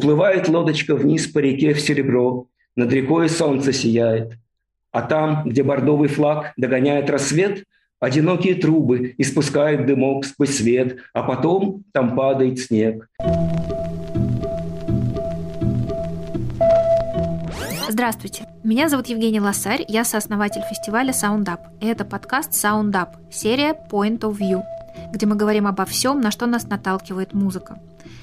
Уплывает лодочка вниз по реке в серебро, над рекой солнце сияет. А там, где бордовый флаг догоняет рассвет, одинокие трубы испускают дымок сквозь свет, а потом там падает снег. Здравствуйте, меня зовут Евгений Лосарь, я сооснователь фестиваля Sound Up, и это подкаст Sound Up, серия Point of View, где мы говорим обо всем, на что нас наталкивает музыка.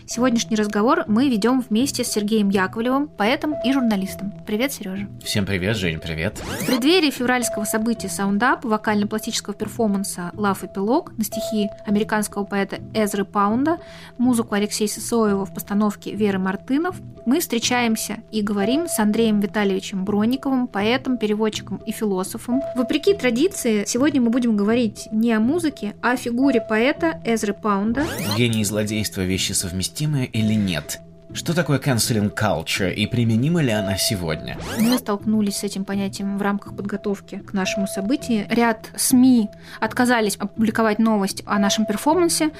Сегодняшний разговор мы ведем вместе с Сергеем Яковлевым, поэтом и журналистом. Привет, Сережа. Всем привет, Жень, привет. В преддверии февральского события Sound вокально-пластического перформанса «Лав Эпилог» на стихи американского поэта Эзры Паунда, музыку Алексея Сысоева в постановке Веры Мартынов, мы встречаемся и говорим с Андреем Витальевичем Бронниковым, поэтом, переводчиком и философом. Вопреки традиции, сегодня мы будем говорить не о музыке, а о фигуре поэта Эзры Паунда. Гений злодейства вещи совместимые совместимая или нет? Что такое canceling culture и применима ли она сегодня? Мы столкнулись с этим понятием в рамках подготовки к нашему событию. Ряд СМИ отказались опубликовать новость о нашем перформансе,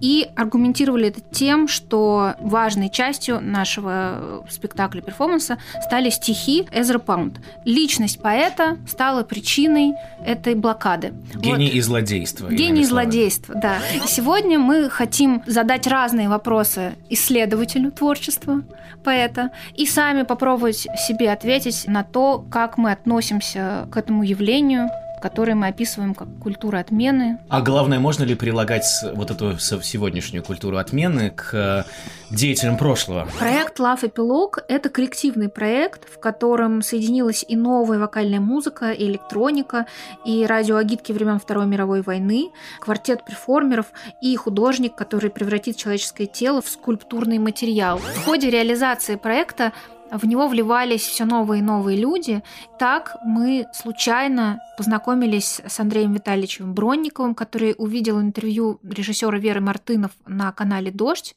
и аргументировали это тем, что важной частью нашего спектакля-перформанса стали стихи Эзра Паунд. Личность поэта стала причиной этой блокады. Гений вот. и злодейство. Гений и злодейство, да. Сегодня мы хотим задать разные вопросы исследователю творчества поэта и сами попробовать себе ответить на то, как мы относимся к этому явлению, которые мы описываем как культура отмены. А главное, можно ли прилагать вот эту сегодняшнюю культуру отмены к э, деятелям прошлого? Проект Love Эпилог – это коллективный проект, в котором соединилась и новая вокальная музыка, и электроника, и радиоагитки времен Второй мировой войны, квартет перформеров и художник, который превратит человеческое тело в скульптурный материал. В ходе реализации проекта в него вливались все новые и новые люди. Так мы случайно познакомились с Андреем Витальевичем Бронниковым, который увидел интервью режиссера Веры Мартынов на канале «Дождь»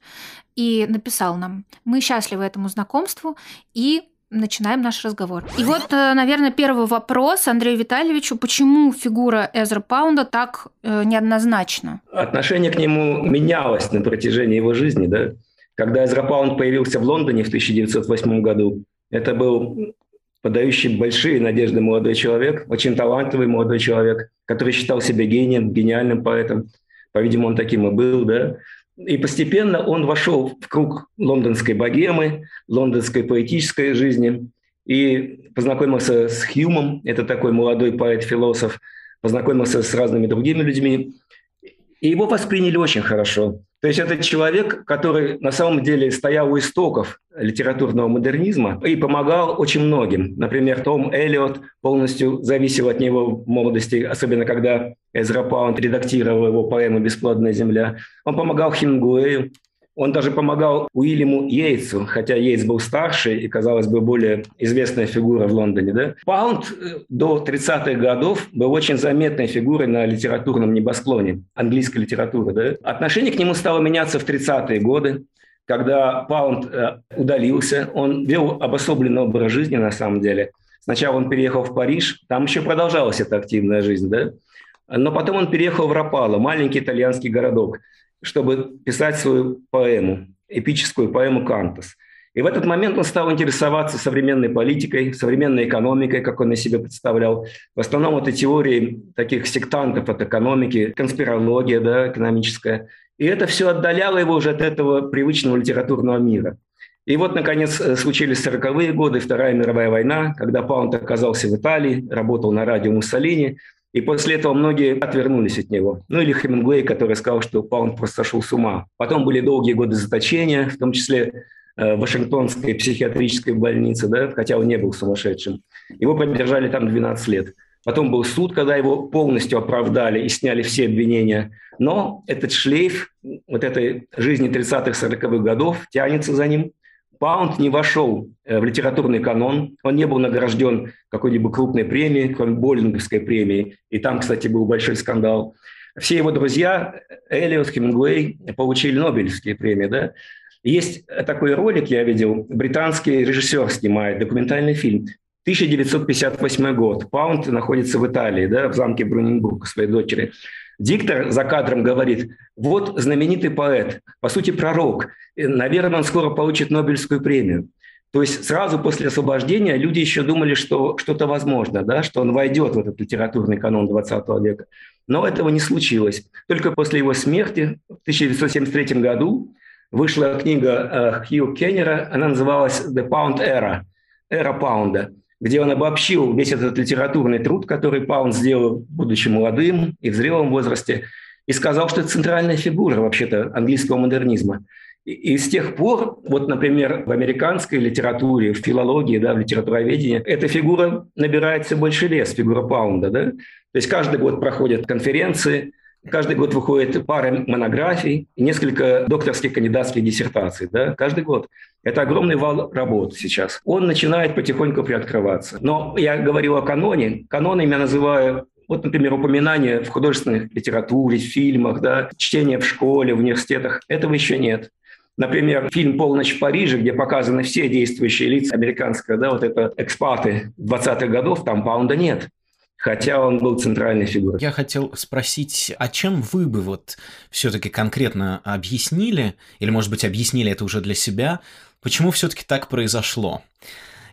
и написал нам «Мы счастливы этому знакомству и начинаем наш разговор. И вот, э, наверное, первый вопрос Андрею Витальевичу. Почему фигура Эзра Паунда так э, неоднозначна? Отношение к нему менялось на протяжении его жизни, да? Когда Эзра Паунд появился в Лондоне в 1908 году, это был подающий большие надежды молодой человек, очень талантливый молодой человек, который считал себя гением, гениальным поэтом. По-видимому, он таким и был, да. И постепенно он вошел в круг лондонской богемы, лондонской поэтической жизни и познакомился с Хьюмом, это такой молодой поэт-философ, познакомился с разными другими людьми. И его восприняли очень хорошо. То есть это человек, который на самом деле стоял у истоков литературного модернизма и помогал очень многим. Например, Том Эллиот полностью зависел от него в молодости, особенно когда Эзра Паунд редактировал его поэму «Бесплодная земля». Он помогал Хемингуэю, он даже помогал Уильяму Йейтсу, хотя Йейтс был старше и, казалось бы, более известная фигура в Лондоне. Да? Паунд э, до 30-х годов был очень заметной фигурой на литературном небосклоне английской литературы. Да? Отношение к нему стало меняться в 30-е годы, когда Паунд э, удалился. Он вел обособленный образ жизни на самом деле. Сначала он переехал в Париж, там еще продолжалась эта активная жизнь. Да? Но потом он переехал в Рапало, маленький итальянский городок – чтобы писать свою поэму, эпическую поэму «Кантос». И в этот момент он стал интересоваться современной политикой, современной экономикой, как он на себе представлял. В основном это теории таких сектантов от экономики, конспирология да, экономическая. И это все отдаляло его уже от этого привычного литературного мира. И вот, наконец, э, случились 40-е годы, Вторая мировая война, когда Паунд оказался в Италии, работал на радио Муссолини, и после этого многие отвернулись от него. Ну или Хемингуэй, который сказал, что Паунд просто сошел с ума. Потом были долгие годы заточения, в том числе э, в Вашингтонской психиатрической больнице, да, хотя он не был сумасшедшим. Его продержали там 12 лет. Потом был суд, когда его полностью оправдали и сняли все обвинения. Но этот шлейф вот этой жизни 30-х-40-х годов тянется за ним – Паунд не вошел э, в литературный канон, он не был награжден какой-либо крупной премией, кроме Боллинговской премии, и там, кстати, был большой скандал. Все его друзья, Эллиот, Хемингуэй, получили Нобелевские премии. Да? Есть такой ролик, я видел, британский режиссер снимает документальный фильм. 1958 год. Паунд находится в Италии, да, в замке Брунинбург у своей дочери. Диктор за кадром говорит, вот знаменитый поэт, по сути пророк, наверное, он скоро получит Нобелевскую премию. То есть сразу после освобождения люди еще думали, что что-то возможно, да, что он войдет в этот литературный канон 20 века. Но этого не случилось. Только после его смерти в 1973 году вышла книга э, Хью Кеннера, она называлась «The Pound Era», «Эра паунда», где он обобщил весь этот литературный труд, который Паунд сделал, будучи молодым и в зрелом возрасте, и сказал, что это центральная фигура вообще-то английского модернизма. И с тех пор, вот, например, в американской литературе, в филологии, да, в литературоведении, эта фигура набирает все больше вес, фигура Паунда. Да? То есть каждый год проходят конференции, каждый год выходит пара монографий несколько докторских кандидатских диссертаций. Да? Каждый год. Это огромный вал работ сейчас. Он начинает потихоньку приоткрываться. Но я говорил о каноне. Каноном я называю вот, например, упоминания в художественной литературе, в фильмах, да, чтение в школе, в университетах. Этого еще нет. Например, фильм «Полночь в Париже», где показаны все действующие лица американского, да, вот это экспаты 20-х годов, там Паунда нет хотя он был центральной фигурой. Я хотел спросить, а чем вы бы вот все-таки конкретно объяснили, или, может быть, объяснили это уже для себя, почему все-таки так произошло?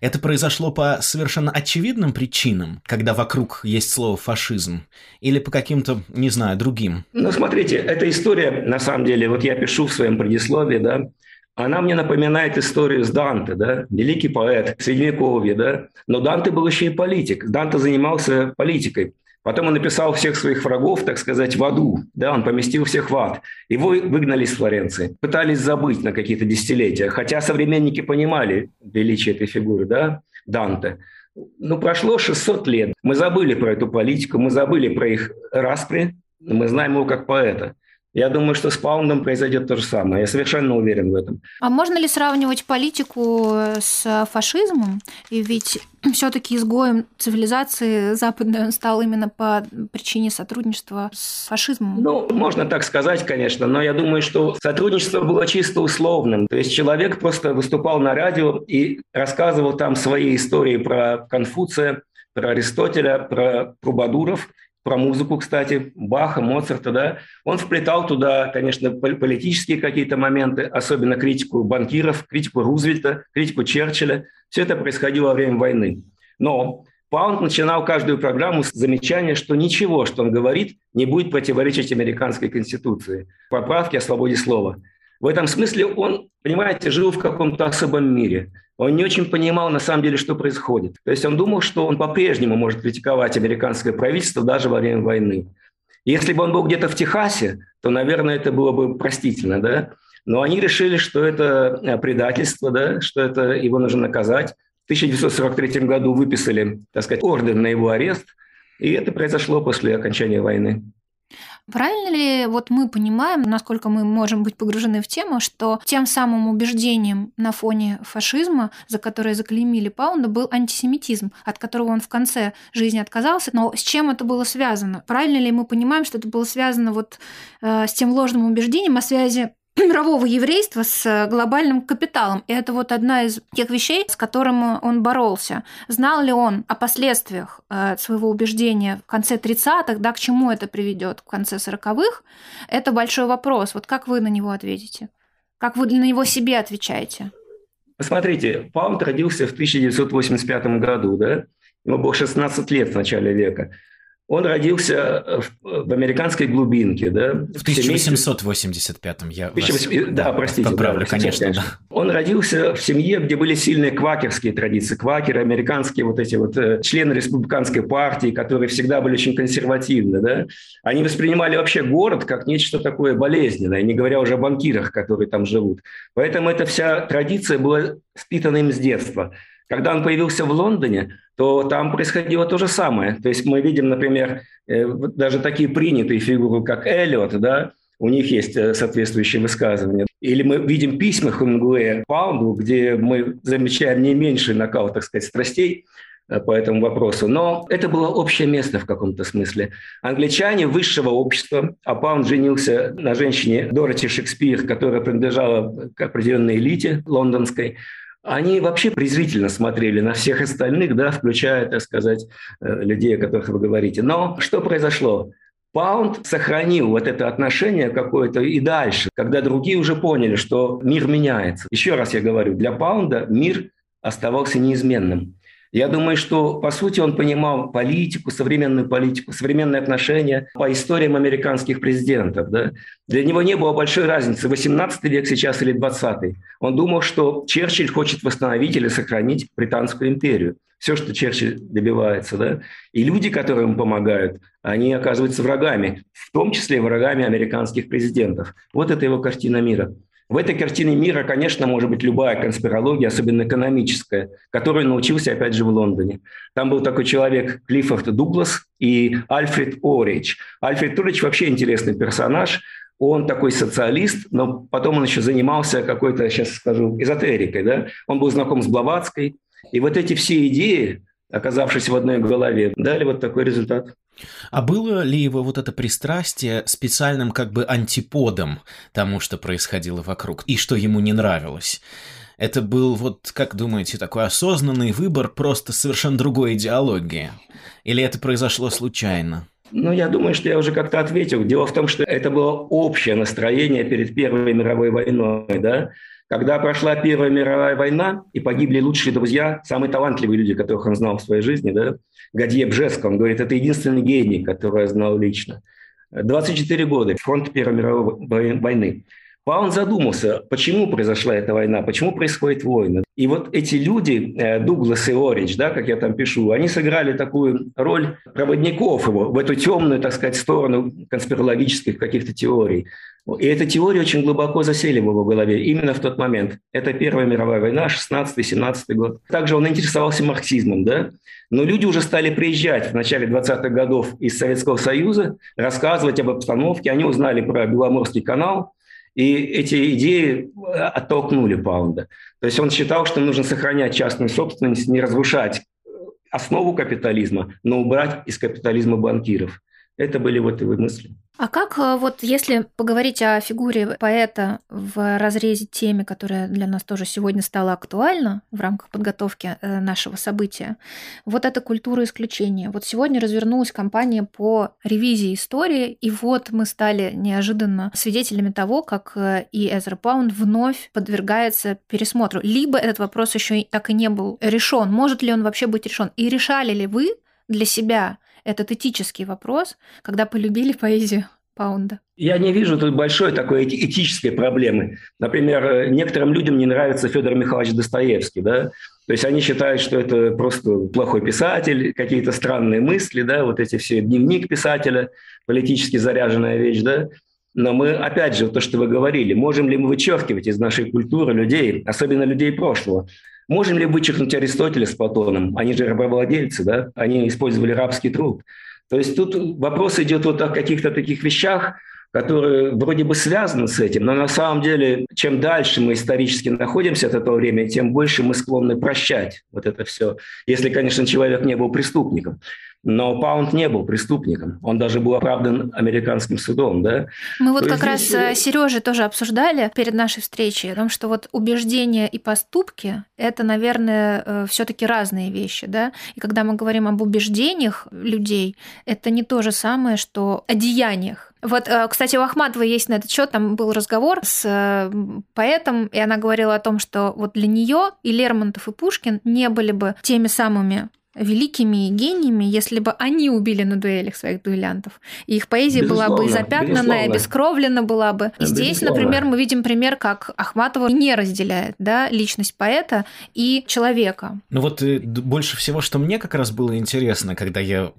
Это произошло по совершенно очевидным причинам, когда вокруг есть слово «фашизм», или по каким-то, не знаю, другим? Ну, смотрите, эта история, на самом деле, вот я пишу в своем предисловии, да, она мне напоминает историю с Данте, да, великий поэт Средневековья, да, но Данте был еще и политик. Данте занимался политикой. Потом он написал всех своих врагов, так сказать, в аду. Да, он поместил всех в ад. Его выгнали из Флоренции. Пытались забыть на какие-то десятилетия. Хотя современники понимали величие этой фигуры, да, Данте. Ну, прошло 600 лет. Мы забыли про эту политику, мы забыли про их распри, мы знаем его как поэта. Я думаю, что с Паундом произойдет то же самое. Я совершенно уверен в этом. А можно ли сравнивать политику с фашизмом? И ведь все-таки изгоем цивилизации западной он стал именно по причине сотрудничества с фашизмом. Ну, можно так сказать, конечно, но я думаю, что сотрудничество было чисто условным. То есть человек просто выступал на радио и рассказывал там свои истории про Конфуция, про Аристотеля, про Трубадуров – про музыку, кстати, Баха, Моцарта, да, он вплетал туда, конечно, политические какие-то моменты, особенно критику банкиров, критику Рузвельта, критику Черчилля. Все это происходило во время войны. Но Паунд начинал каждую программу с замечания, что ничего, что он говорит, не будет противоречить американской конституции, поправки о свободе слова. В этом смысле он, понимаете, жил в каком-то особом мире. Он не очень понимал на самом деле, что происходит. То есть он думал, что он по-прежнему может критиковать американское правительство даже во время войны. Если бы он был где-то в Техасе, то, наверное, это было бы простительно, да? Но они решили, что это э, предательство, да, что это его нужно наказать. В 1943 году выписали, так сказать, орден на его арест, и это произошло после окончания войны. Правильно ли вот мы понимаем, насколько мы можем быть погружены в тему, что тем самым убеждением на фоне фашизма, за которое заклеймили Паунда, был антисемитизм, от которого он в конце жизни отказался. Но с чем это было связано? Правильно ли мы понимаем, что это было связано вот э, с тем ложным убеждением о связи мирового еврейства с э, глобальным капиталом. И это вот одна из тех вещей, с которым он боролся. Знал ли он о последствиях э, своего убеждения в конце 30-х, да, к чему это приведет в конце 40-х? Это большой вопрос. Вот как вы на него ответите? Как вы на него себе отвечаете? Посмотрите, Паунд родился в 1985 году, да? Ему было 16 лет в начале века. Он родился в, в американской глубинке, да. В 1885-м я 18... вас... Да, простите. Поправлю, да, конечно. конечно. Да. Он родился в семье, где были сильные квакерские традиции. Квакеры, американские вот эти вот э, члены республиканской партии, которые всегда были очень консервативны, да. Они воспринимали вообще город как нечто такое болезненное, не говоря уже о банкирах, которые там живут. Поэтому эта вся традиция была впитана им с детства. Когда он появился в Лондоне, то там происходило то же самое. То есть мы видим, например, э, даже такие принятые фигуры, как Эллиот, да, у них есть э, соответствующие высказывания. Или мы видим письма Хунгуэя Паунду, где мы замечаем не меньший накал, так сказать, страстей э, по этому вопросу. Но это было общее место в каком-то смысле. Англичане высшего общества, а Паунд женился на женщине Дороти Шекспир, которая принадлежала к определенной элите лондонской, они вообще презрительно смотрели на всех остальных, да, включая, так сказать, э, людей, о которых вы говорите. Но что произошло? Паунд сохранил вот это отношение какое-то и дальше, когда другие уже поняли, что мир меняется. Еще раз я говорю, для Паунда мир оставался неизменным. Я думаю, что, по сути, он понимал политику, современную политику, современные отношения по историям американских президентов. Да? Для него не было большой разницы, 18 век сейчас или 20 Он думал, что Черчилль хочет восстановить или сохранить Британскую империю. Все, что Черчилль добивается. Да? И люди, которые ему помогают, они оказываются врагами, в том числе врагами американских президентов. Вот это его картина мира. В этой картине мира, конечно, может быть любая конспирология, особенно экономическая, которую научился, опять же, в Лондоне. Там был такой человек Клиффорд Дуглас и Альфред Орич. Альфред Орич вообще интересный персонаж. Он такой социалист, но потом он еще занимался какой-то, сейчас скажу, эзотерикой. Да? Он был знаком с Блаватской. И вот эти все идеи, оказавшись в одной голове, дали вот такой результат. А было ли его вот это пристрастие специальным как бы антиподом тому, что происходило вокруг, и что ему не нравилось? Это был вот, как думаете, такой осознанный выбор просто совершенно другой идеологии? Или это произошло случайно? Ну, я думаю, что я уже как-то ответил. Дело в том, что это было общее настроение перед Первой мировой войной, да. Когда прошла Первая мировая война и погибли лучшие друзья, самые талантливые люди, которых он знал в своей жизни, да, Гадье Бжеско, он говорит, это единственный гений, которого я знал лично. 24 года, фронт Первой мировой войны. Паун задумался, почему произошла эта война, почему происходит война. И вот эти люди, э, Дуглас и Оридж, да, как я там пишу, они сыграли такую роль проводников его в эту темную, так сказать, сторону конспирологических каких-то теорий. И эта теория очень глубоко засели в его голове именно в тот момент. Это Первая мировая война, 16-17 год. Также он интересовался марксизмом, да? Но люди уже стали приезжать в начале 20-х годов из Советского Союза, рассказывать об обстановке. Они узнали про Беломорский канал, и эти идеи оттолкнули Паунда. То есть он считал, что нужно сохранять частную собственность, не разрушать основу капитализма, но убрать из капитализма банкиров. Это были вот его мысли. А как э, вот если поговорить о фигуре поэта в разрезе теме, которая для нас тоже сегодня стала актуальна в рамках подготовки э, нашего события, вот эта культура исключения. Вот сегодня развернулась кампания по ревизии истории, и вот мы стали неожиданно свидетелями того, как э, и Эзра Паунд вновь подвергается пересмотру. Либо этот вопрос еще так и не был решен. Может ли он вообще быть решен? И решали ли вы для себя этот этический вопрос, когда полюбили поэзию Паунда? Я не вижу тут большой такой этической проблемы. Например, э, некоторым людям не нравится Федор Михайлович Достоевский, да, то есть они считают, что это просто плохой писатель, какие-то странные мысли, да, вот эти все дневник писателя, политически заряженная вещь, да. Но мы, опять же, то, что вы говорили, можем ли мы вычеркивать из нашей культуры людей, особенно людей прошлого, Можем ли вычеркнуть Аристотеля с Платоном? Они же рабовладельцы, да? Они использовали рабский труд. То есть тут вопрос идет вот о каких-то таких вещах, которые вроде бы связаны с этим, но на самом деле, чем дальше мы исторически находимся от этого времени, тем больше мы склонны прощать вот это все, если, конечно, человек не был преступником. Но Паунд не был преступником. Он даже был оправдан американским судом, да? Мы вот То как здесь... раз э, Сережей тоже обсуждали перед нашей встречей о том, что вот убеждения и поступки – это, наверное, э, все таки разные вещи, да? И когда мы говорим об убеждениях людей, это не то же самое, что о деяниях. Вот, э, кстати, у Ахматовой есть на этот счет, там был разговор с поэтом, и она говорила о том, что вот для нее и Лермонтов, и Пушкин не были бы теми самыми великими гениями, если бы они убили на дуэлях своих дуэлянтов. И их поэзия безусловно, была бы запятнана, и обескровлена была бы. И здесь, например, мы видим пример, как Ахматова не разделяет да, личность поэта и человека. Ну вот э, больше всего, что мне как раз было интересно, когда я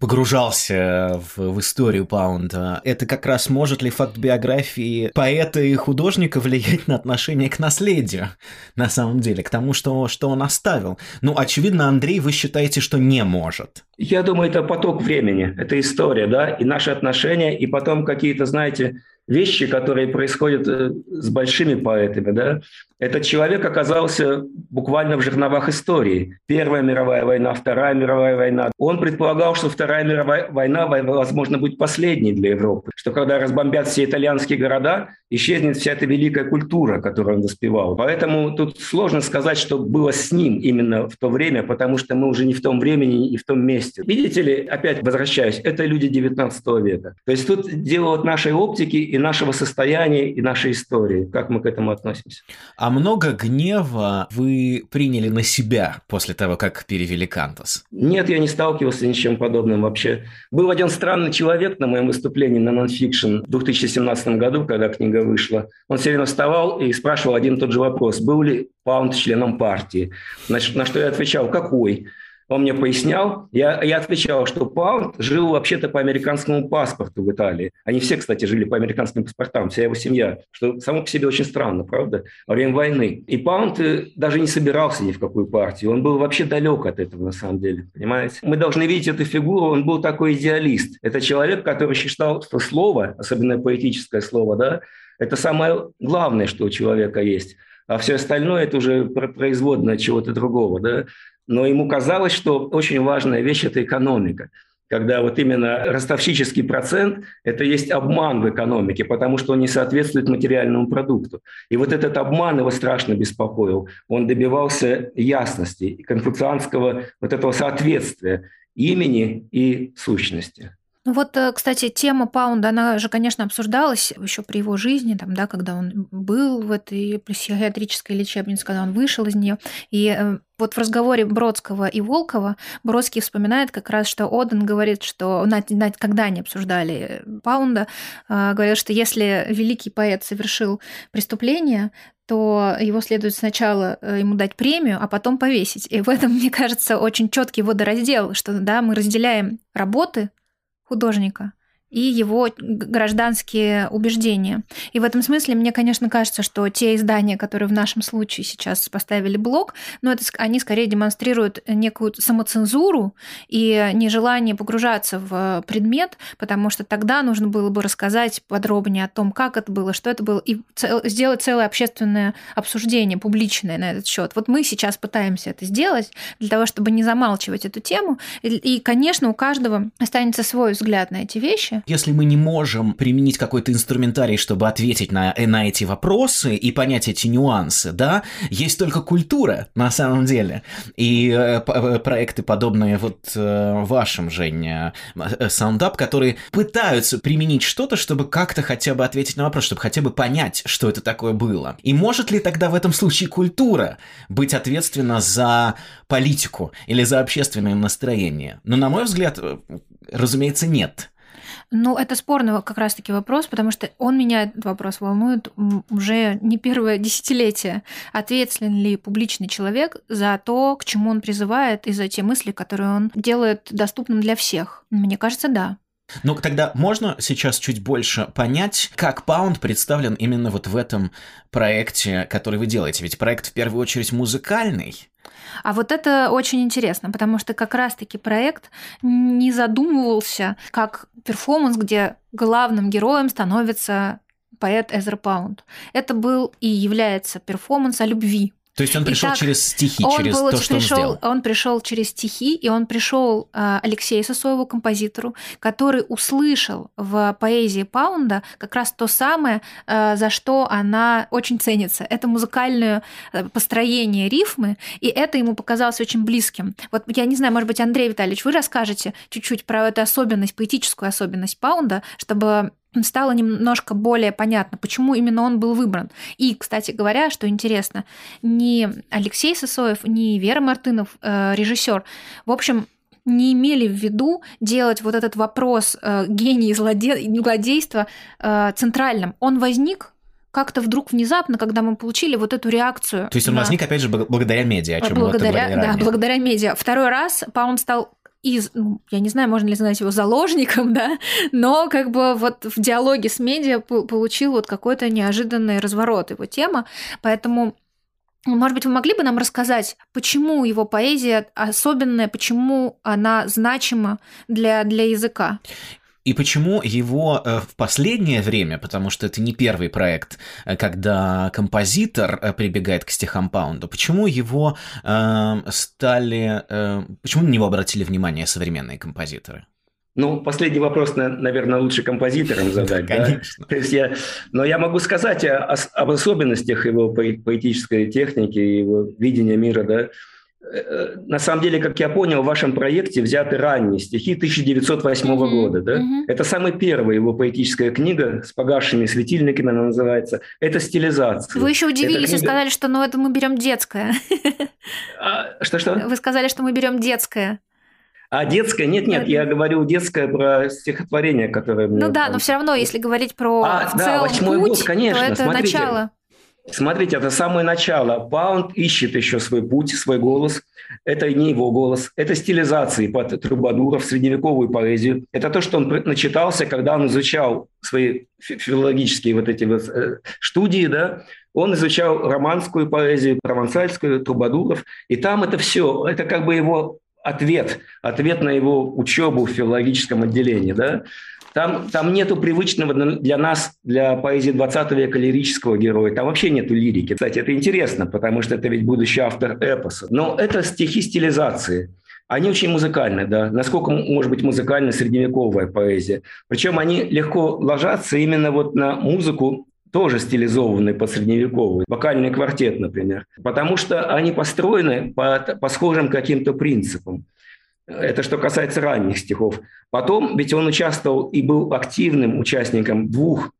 погружался в, в историю Паунда, это как раз может ли факт биографии поэта и художника влиять на отношение к наследию, на самом деле, к тому, что, что он оставил? Ну, очевидно, Андрей, вы считаете, что не может. Я думаю, это поток времени, это история, да, и наши отношения, и потом какие-то, знаете, вещи, которые происходят э, с большими поэтами, да, этот человек оказался буквально в жерновах истории. Первая мировая война, Вторая мировая война. Он предполагал, что Вторая мировая война, возможно, будет последней для Европы. Что когда разбомбят все итальянские города, исчезнет вся эта великая культура, которую он воспевал. Поэтому тут сложно сказать, что было с ним именно в то время, потому что мы уже не в том времени и в том месте. Видите ли, опять возвращаюсь, это люди 19 века. То есть тут дело вот нашей оптики и нашего состояния, и нашей истории. Как мы к этому относимся? А много гнева вы приняли на себя после того, как перевели Кантос? Нет, я не сталкивался ни с чем подобным вообще. Был один странный человек на моем выступлении на Nonfiction в 2017 году, когда книга вышла. Он все время вставал и спрашивал один и тот же вопрос. Был ли Паунд членом партии? На, на что я отвечал, какой? Он мне пояснял, я, я отвечал, что Паунд жил вообще-то по американскому паспорту в Италии. Они все, кстати, жили по американским паспортам, вся его семья, что само по себе очень странно, правда, во время войны. И Паунд э, даже не собирался ни в какую партию, он был вообще далек от этого на самом деле, понимаете? Мы должны видеть эту фигуру, он был такой идеалист. Это человек, который считал, что слово, особенно поэтическое слово, да, это самое главное, что у человека есть а все остальное это уже производное чего-то другого. Да? Но ему казалось, что очень важная вещь – это экономика когда вот именно ростовщический процент – это есть обман в экономике, потому что он не соответствует материальному продукту. И вот этот обман его страшно беспокоил. Он добивался ясности, конфуцианского вот этого соответствия имени и сущности. Ну вот, э, кстати, тема Паунда, она же, конечно, обсуждалась еще при его жизни, там, да, когда он был в этой психиатрической лечебнице, когда он вышел из нее. И э, вот в разговоре Бродского и Волкова Бродский вспоминает как раз, что Оден говорит, что когда они обсуждали Паунда, э, говорят, что если великий поэт совершил преступление, то его следует сначала ему дать премию, а потом повесить. И в этом, мне кажется, очень четкий водораздел, что да, мы разделяем работы художника и его гражданские убеждения. И в этом смысле мне, конечно, кажется, что те издания, которые в нашем случае сейчас поставили блок, но это, они скорее демонстрируют некую самоцензуру и нежелание погружаться в предмет, потому что тогда нужно было бы рассказать подробнее о том, как это было, что это было, и цел, сделать целое общественное обсуждение публичное на этот счет. Вот мы сейчас пытаемся это сделать для того, чтобы не замалчивать эту тему. И, и конечно, у каждого останется свой взгляд на эти вещи, если мы не можем применить какой-то инструментарий, чтобы ответить на, на эти вопросы и понять эти нюансы, да, есть только культура на самом деле. И э, э проекты, подобные вот э, вашим, Женя, э, Soundup, которые пытаются применить что-то, чтобы как-то хотя бы ответить на вопрос, чтобы хотя бы понять, что это такое было. И может ли тогда в этом случае культура быть ответственна за политику или за общественное настроение? Но, на мой взгляд, э, разумеется, нет. Ну, это спорный как раз-таки вопрос, потому что он меня этот вопрос волнует уже не первое десятилетие. Ответственен ли публичный человек за то, к чему он призывает, и за те мысли, которые он делает доступным для всех? Мне кажется, да. Ну, тогда можно сейчас чуть больше понять, как Паунд представлен именно вот в этом проекте, который вы делаете? Ведь проект в первую очередь музыкальный. А вот это очень интересно, потому что как раз-таки проект не задумывался как перформанс, где главным героем становится поэт Эзра Паунд. Это был и является перформанс о любви, то есть он пришел Итак, через стихи, он через был, то, что пришел, он сделал. Он пришел через стихи, и он пришел э, Алексею Сосоеву, композитору, который услышал в поэзии Паунда как раз то самое, э, за что она очень ценится. Это музыкальное э, построение рифмы, и это ему показалось очень близким. Вот я не знаю, может быть, Андрей Витальевич, вы расскажете чуть-чуть про эту особенность, поэтическую особенность Паунда, чтобы стало немножко более понятно, почему именно он был выбран. И, кстати говоря, что интересно, ни Алексей Сосоев, ни Вера Мартынов, э, режиссер, в общем, не имели в виду делать вот этот вопрос э, гения и злодейства э, центральным. Он возник как-то вдруг внезапно, когда мы получили вот эту реакцию. То есть он на... возник, опять же, благодаря медиа, о чем благодаря, мы Да, благодаря медиа. Второй раз Паун стал из, ну, я не знаю, можно ли назвать его заложником, да, но как бы вот в диалоге с медиа получил вот какой-то неожиданный разворот его тема, поэтому может быть, вы могли бы нам рассказать, почему его поэзия особенная, почему она значима для, для языка? И почему его э, в последнее время, потому что это не первый проект, э, когда композитор э, прибегает к стихам Паунда, почему его э, стали, э, почему на него обратили внимание современные композиторы? Ну, последний вопрос, наверное, лучше композиторам задать. Да, конечно. То есть я, но я могу сказать о, об особенностях его поэтической техники, его видения мира. Да. На самом деле, как я понял, в вашем проекте взяты ранние стихи 1908 mm-hmm. года. Да? Mm-hmm. Это самая первая его поэтическая книга с погасшими светильниками, она называется. Это стилизация. Вы еще удивились книга... и сказали, что ну это мы берем детское. А, что-что? Вы сказали, что мы берем детское. А детское? Нет, нет, я говорю детское про стихотворение, которое мне... Ну да, но все равно, если говорить про а, в да, целом путь, год, конечно, то это смотрите, начало. Смотрите, это самое начало. Паунд ищет еще свой путь, свой голос. Это не его голос. Это стилизации под Трубадуров, средневековую поэзию. Это то, что он начитался, когда он изучал свои филологические вот эти вот э, студии, да, он изучал романскую поэзию, провансальскую, Трубадуров, и там это все, это как бы его ответ, ответ на его учебу в филологическом отделении, да. Там, там нету привычного для нас, для поэзии 20 века лирического героя. Там вообще нету лирики. Кстати, это интересно, потому что это ведь будущий автор эпоса. Но это стихи стилизации. Они очень музыкальны, да. Насколько может быть музыкальна средневековая поэзия. Причем они легко ложатся именно вот на музыку тоже стилизованный под средневековый, вокальный квартет, например, потому что они построены по, по схожим каким-то принципам. Это что касается ранних стихов. Потом, ведь он участвовал и был активным участником двух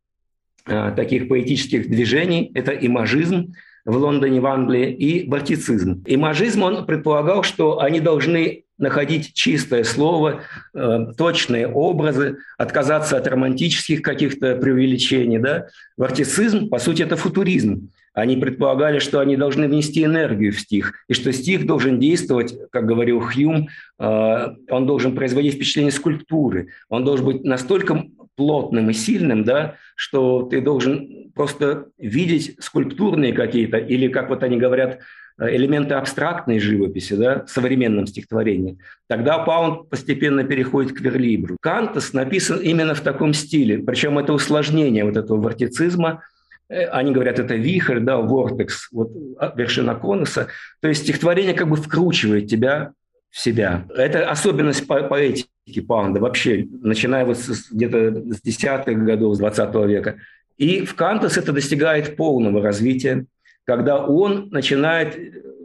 э, таких поэтических движений. Это имажизм в Лондоне, в Англии, и бартицизм. Имажизм, он предполагал, что они должны находить чистое слово, э, точные образы, отказаться от романтических каких-то преувеличений. Да? Вартицизм, по сути, это футуризм. Они предполагали, что они должны внести энергию в стих, и что стих должен действовать, как говорил Хьюм, э, он должен производить впечатление скульптуры, он должен быть настолько плотным и сильным, да, что ты должен просто видеть скульптурные какие-то, или, как вот они говорят, элементы абстрактной живописи, да, в современном стихотворении, тогда Паунд постепенно переходит к верлибру. Кантас написан именно в таком стиле, причем это усложнение вот этого вартицизма – они говорят, это вихрь, да, вортекс, вот а, вершина конуса. То есть стихотворение как бы вкручивает тебя в себя. Это особенность по поэтики Паунда вообще, начиная вот где-то с десятых годов, с 20 века. И в Кантас это достигает полного развития, когда он начинает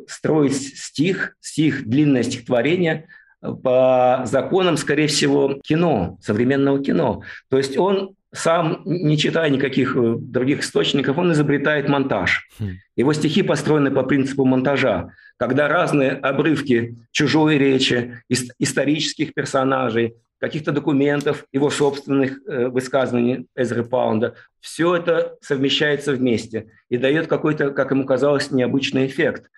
строить стих, стих, длинное стихотворение по законам, скорее всего, кино, современного кино. То есть он сам, не читая никаких э, других источников, он изобретает монтаж. Хм. Его стихи построены по принципу монтажа, когда разные обрывки чужой речи, исторических персонажей, каких-то документов, его собственных э, высказываний Эзры Паунда, все это совмещается вместе и дает какой-то, как ему казалось, необычный эффект.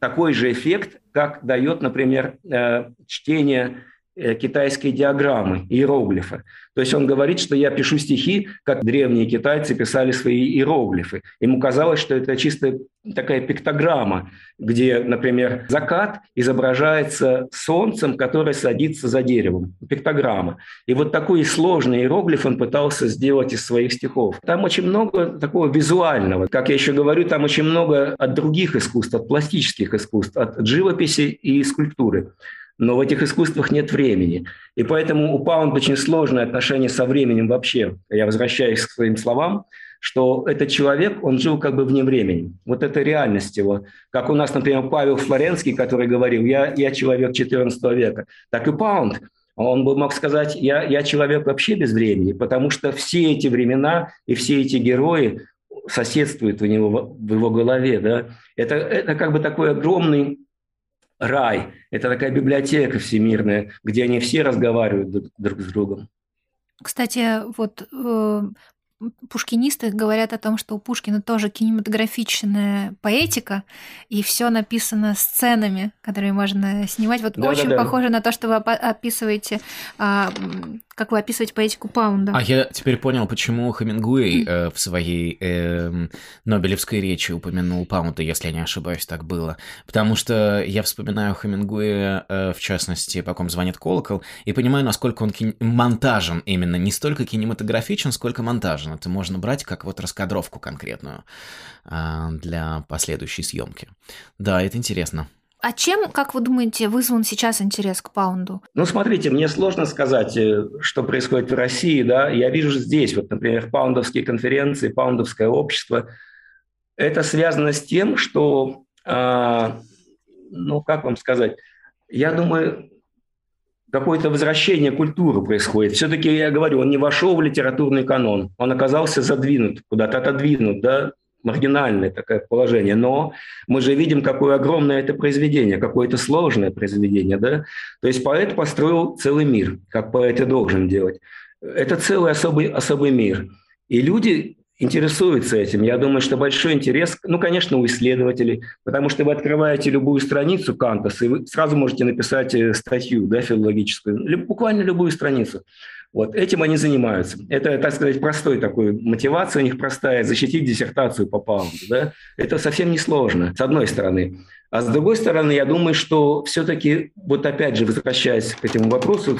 Такой же эффект, как дает, например, э, чтение Э, китайские диаграммы, иероглифы. То есть он говорит, что я пишу стихи, как древние китайцы писали свои иероглифы. Ему казалось, что это чисто такая пиктограмма, где, например, закат изображается солнцем, которое садится за деревом. Пиктограмма. И вот такой сложный иероглиф он пытался сделать из своих стихов. Там очень много такого визуального. Как я еще говорю, там очень много от других искусств, от пластических искусств, от живописи и скульптуры но в этих искусствах нет времени. И поэтому у Паунда очень сложное отношение со временем вообще. Я возвращаюсь к своим словам, что этот человек, он жил как бы вне времени. Вот это реальность его. Как у нас, например, Павел Флоренский, который говорил, я, я человек 14 века. Так и Паунд. Он бы мог сказать, я, я человек вообще без времени, потому что все эти времена и все эти герои соседствуют у него в его голове. Да? Это, это как бы такой огромный рай. Это такая библиотека всемирная, где они все разговаривают друг с другом. Кстати, вот э, пушкинисты говорят о том, что у Пушкина тоже кинематографичная поэтика, и все написано сценами, которые можно снимать. Вот да, очень да, да. похоже на то, что вы описываете а, как вы описываете поэтику Паунда. А я теперь понял, почему Хемингуэй э, в своей э, Нобелевской речи упомянул Паунда, если я не ошибаюсь, так было. Потому что я вспоминаю Хемингуэя, э, в частности, по ком звонит колокол, и понимаю, насколько он кин... монтажен именно, не столько кинематографичен, сколько монтажен. Это можно брать как вот раскадровку конкретную э, для последующей съемки. Да, это интересно. А чем, как вы думаете, вызван сейчас интерес к паунду? Ну, смотрите, мне сложно сказать, э, что происходит в России, да. Я вижу здесь, вот, например, паундовские конференции, паундовское общество. Это связано с тем, что, а, ну, как вам сказать, я думаю, какое-то возвращение культуры происходит. Все-таки, я говорю, он не вошел в литературный канон, он оказался задвинут, куда-то отодвинут, да, маргинальное такое положение, но мы же видим, какое огромное это произведение, какое это сложное произведение, да? То есть поэт построил целый мир, как поэт и должен делать. Это целый особый, особый мир. И люди интересуются этим. Я думаю, что большой интерес, ну, конечно, у исследователей, потому что вы открываете любую страницу Кантас, и вы сразу можете написать э, статью да, филологическую, буквально любую страницу. Вот этим они занимаются. Это, так сказать, простой такой мотивация у них простая, защитить диссертацию по Паунду. Да? Это совсем не сложно, с одной стороны. А с другой стороны, я думаю, что все-таки, вот опять же, возвращаясь к этому вопросу,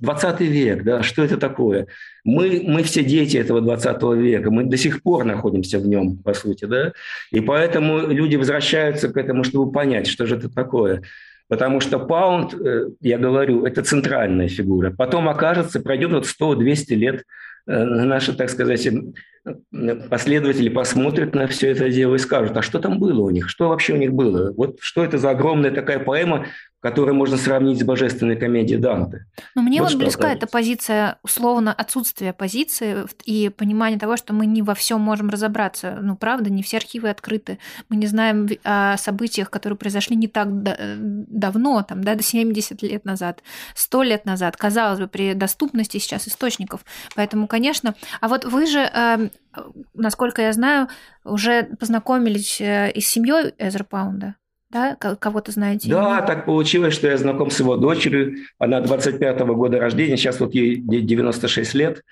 20 век, да, что это такое? Мы, мы все дети этого 20 века, мы до сих пор находимся в нем, по сути, да, и поэтому люди возвращаются к этому, чтобы понять, что же это такое. Потому что паунд, э, я говорю, это центральная фигура. Потом окажется, пройдет вот 100-200 лет, э, наши, так сказать, последователи посмотрят на все это дело и скажут, а что там было у них, что вообще у них было? Вот что это за огромная такая поэма, которую можно сравнить с божественной комедией Данте. Но мне вот, вот близка эта позиция, условно, отсутствие позиции и понимание того, что мы не во всем можем разобраться. Ну, правда, не все архивы открыты. Мы не знаем о событиях, которые произошли не так давно, там, да, до 70 лет назад, 100 лет назад, казалось бы, при доступности сейчас источников. Поэтому, конечно... А вот вы же, эм, насколько я знаю, уже познакомились э, и с семьей Эзра Паунда да, кого-то знаете? Да, так получилось, что я знаком с его дочерью. Она 25-го года рождения, сейчас вот ей 96 лет.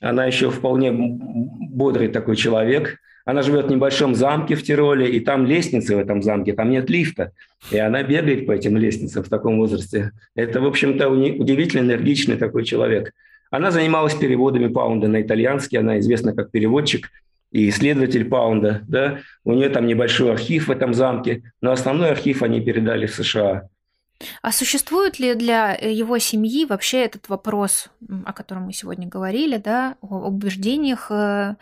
Она еще вполне бодрый такой человек. Она живет в небольшом замке в Тироле, и там лестницы в этом замке, там нет лифта. И она бегает по этим лестницам в таком возрасте. Это, в общем-то, удивительно энергичный такой человек. Она занималась переводами Паунда на итальянский, она известна как переводчик – и исследователь Паунда, да, у нее там небольшой архив в этом замке, но основной архив они передали в США. А существует ли для его семьи вообще этот вопрос, о котором мы сегодня говорили, да, о убеждениях э,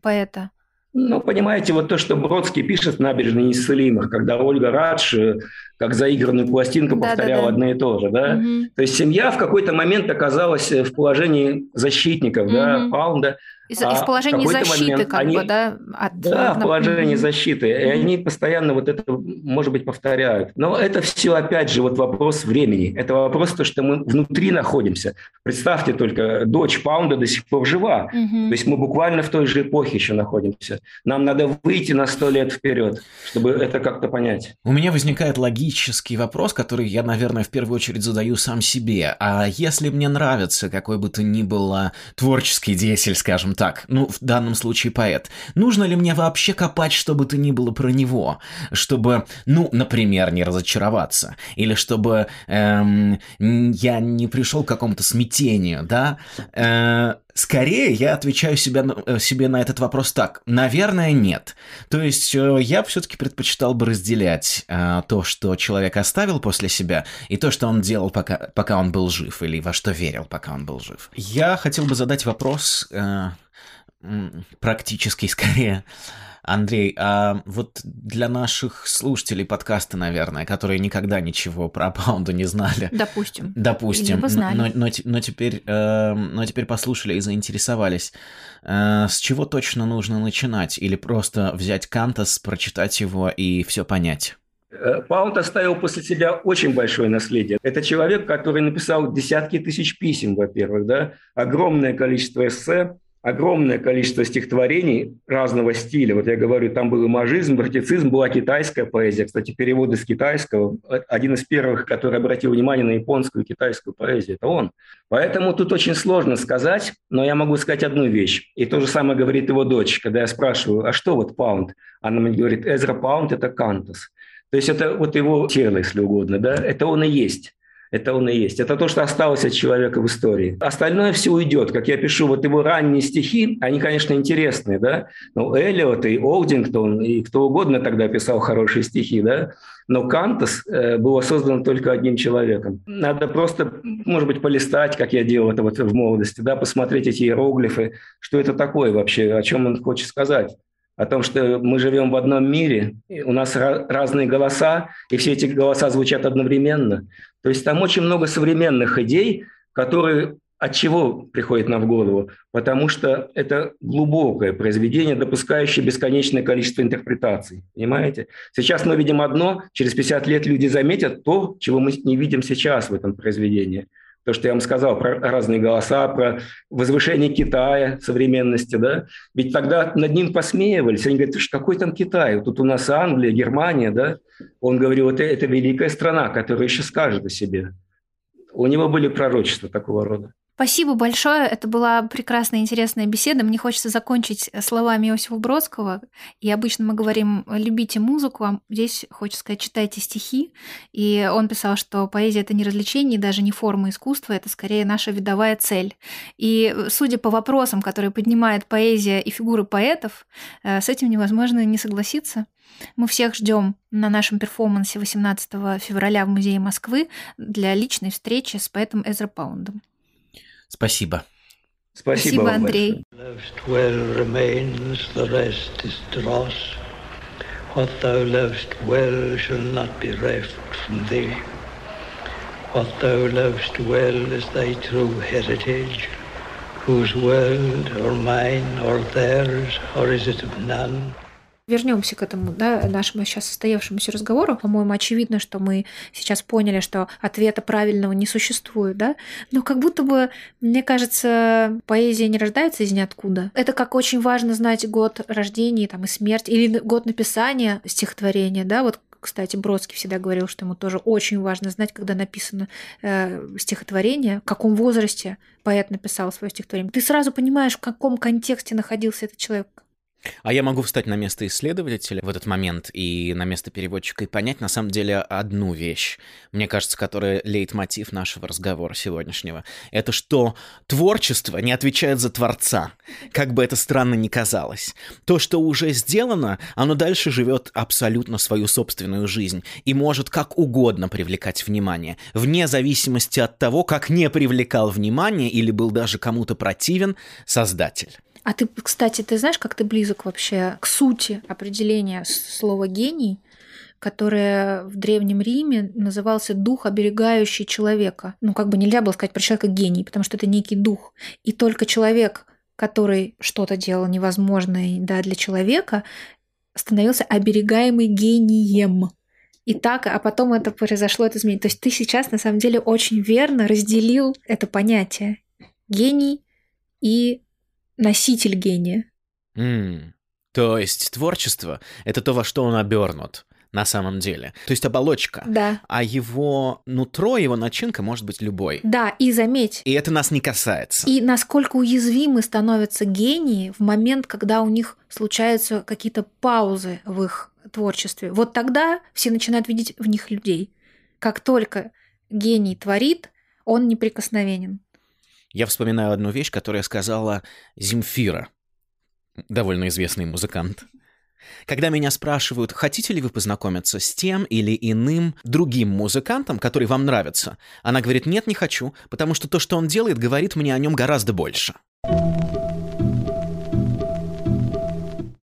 поэта? Ну, понимаете, вот то, что Бродский пишет в «Набережной неисцелимых», когда Ольга Радж, э, как заигранную пластинку, да, повторяла да, да. одно и то же, да? Угу. То есть семья в какой-то момент оказалась в положении защитников, угу. да, Паунда, из, а из положения защиты, момент как они, бы, да? От, да, в положении защиты. И они постоянно вот это, может быть, повторяют. Но это все, опять же, вот вопрос времени. Это вопрос то, что мы внутри находимся. Представьте только, дочь Паунда до сих пор жива. Угу. То есть мы буквально в той же эпохе еще находимся. Нам надо выйти на сто лет вперед, чтобы это как-то понять. У меня возникает логический вопрос, который я, наверное, в первую очередь задаю сам себе. А если мне нравится какой бы то ни было творческий деятель, скажем так, ну, в данном случае поэт, нужно ли мне вообще копать, чтобы то ни было про него? Чтобы, ну, например, не разочароваться. Или чтобы эм, я не пришел к какому-то смятению, да? Э, Скорее, я отвечаю себя, э, себе на этот вопрос так. Наверное, нет. То есть, э, я все-таки предпочитал бы разделять э, то, что человек оставил после себя, и то, что он делал, пока, пока он был жив, или во что верил, пока он был жив. Я хотел бы задать вопрос, э, практически скорее, Андрей, а вот для наших слушателей подкаста, наверное, которые никогда ничего про Паунду не знали. Допустим. Допустим. знали. Но, но, но, теперь, э, но теперь послушали и заинтересовались. Э, с чего точно нужно начинать? Или просто взять Кантас, прочитать его и все понять? Э, Паунд оставил после себя очень большое наследие. Это человек, который написал десятки тысяч писем, во-первых, да, огромное количество эссе, огромное количество стихотворений разного стиля. Вот я говорю, там был имажизм, братицизм, была китайская поэзия. Кстати, перевод из китайского. Один из первых, который обратил внимание на японскую и китайскую поэзию, это он. Поэтому тут очень сложно сказать, но я могу сказать одну вещь. И то же самое говорит его дочь, когда я спрашиваю, а что вот Паунд? Она мне говорит, Эзра Паунд – это Кантос. То есть это вот его тело, если угодно, да, это он и есть. Это он и есть. Это то, что осталось от человека в истории. Остальное все уйдет. Как я пишу, вот его ранние стихи, они, конечно, интересные, да. Ну, Эллиот и Олдингтон, и кто угодно тогда писал хорошие стихи, да. Но Кантос э, было создано только одним человеком. Надо просто, может быть, полистать, как я делал это вот в молодости, да, посмотреть эти иероглифы, что это такое вообще, о чем он хочет сказать о том, что мы живем в одном мире, у нас разные голоса, и все эти голоса звучат одновременно. То есть там очень много современных идей, которые от чего приходит нам в голову? Потому что это глубокое произведение, допускающее бесконечное количество интерпретаций. Понимаете? Сейчас мы видим одно, через 50 лет люди заметят то, чего мы не видим сейчас в этом произведении то, что я вам сказал про разные голоса, про возвышение Китая, современности, да, ведь тогда над ним посмеивались, они говорят, что какой там Китай, тут у нас Англия, Германия, да, он говорил, это, это великая страна, которая еще скажет о себе. У него были пророчества такого рода. Спасибо большое. Это была прекрасная, интересная беседа. Мне хочется закончить словами Иосифа Бродского. И обычно мы говорим «любите музыку», а здесь хочется сказать «читайте стихи». И он писал, что поэзия — это не развлечение, даже не форма искусства, это скорее наша видовая цель. И судя по вопросам, которые поднимает поэзия и фигуры поэтов, э, с этим невозможно не согласиться. Мы всех ждем на нашем перформансе 18 февраля в Музее Москвы для личной встречи с поэтом Эзра Паундом. Спасибо. Спасибо, Спасибо Андрей. What thou lovest well shall not be reft from thee. What thou lovest well is thy true heritage, whose world, or mine, or theirs, or is it of none? Вернемся к этому, да, нашему сейчас состоявшемуся разговору. По-моему, очевидно, что мы сейчас поняли, что ответа правильного не существует, да, но как будто бы, мне кажется, поэзия не рождается из ниоткуда. Это как очень важно знать год рождения там, и смерти, или год написания стихотворения, да, вот кстати, Бродский всегда говорил, что ему тоже очень важно знать, когда написано э, стихотворение, в каком возрасте поэт написал свое стихотворение. Ты сразу понимаешь, в каком контексте находился этот человек, а я могу встать на место исследователя в этот момент и на место переводчика и понять на самом деле одну вещь, мне кажется, которая лейтмотив нашего разговора сегодняшнего. Это что творчество не отвечает за творца, как бы это странно ни казалось. То, что уже сделано, оно дальше живет абсолютно свою собственную жизнь и может как угодно привлекать внимание, вне зависимости от того, как не привлекал внимание или был даже кому-то противен создатель. А ты, кстати, ты знаешь, как ты близок вообще к сути определения слова гений, которое в Древнем Риме назывался дух, оберегающий человека. Ну, как бы нельзя было сказать про человека гений, потому что это некий дух. И только человек, который что-то делал невозможное да, для человека, становился оберегаемый гением. И так, а потом это произошло, это изменение. То есть ты сейчас на самом деле очень верно разделил это понятие гений и носитель гения. Mm. То есть творчество — это то, во что он обернут на самом деле. То есть оболочка. Да. А его нутро, его начинка может быть любой. Да, и заметь. И это нас не касается. И насколько уязвимы становятся гении в момент, когда у них случаются какие-то паузы в их творчестве. Вот тогда все начинают видеть в них людей. Как только гений творит, он неприкосновенен я вспоминаю одну вещь, которую сказала Земфира, довольно известный музыкант. Когда меня спрашивают, хотите ли вы познакомиться с тем или иным другим музыкантом, который вам нравится, она говорит, нет, не хочу, потому что то, что он делает, говорит мне о нем гораздо больше.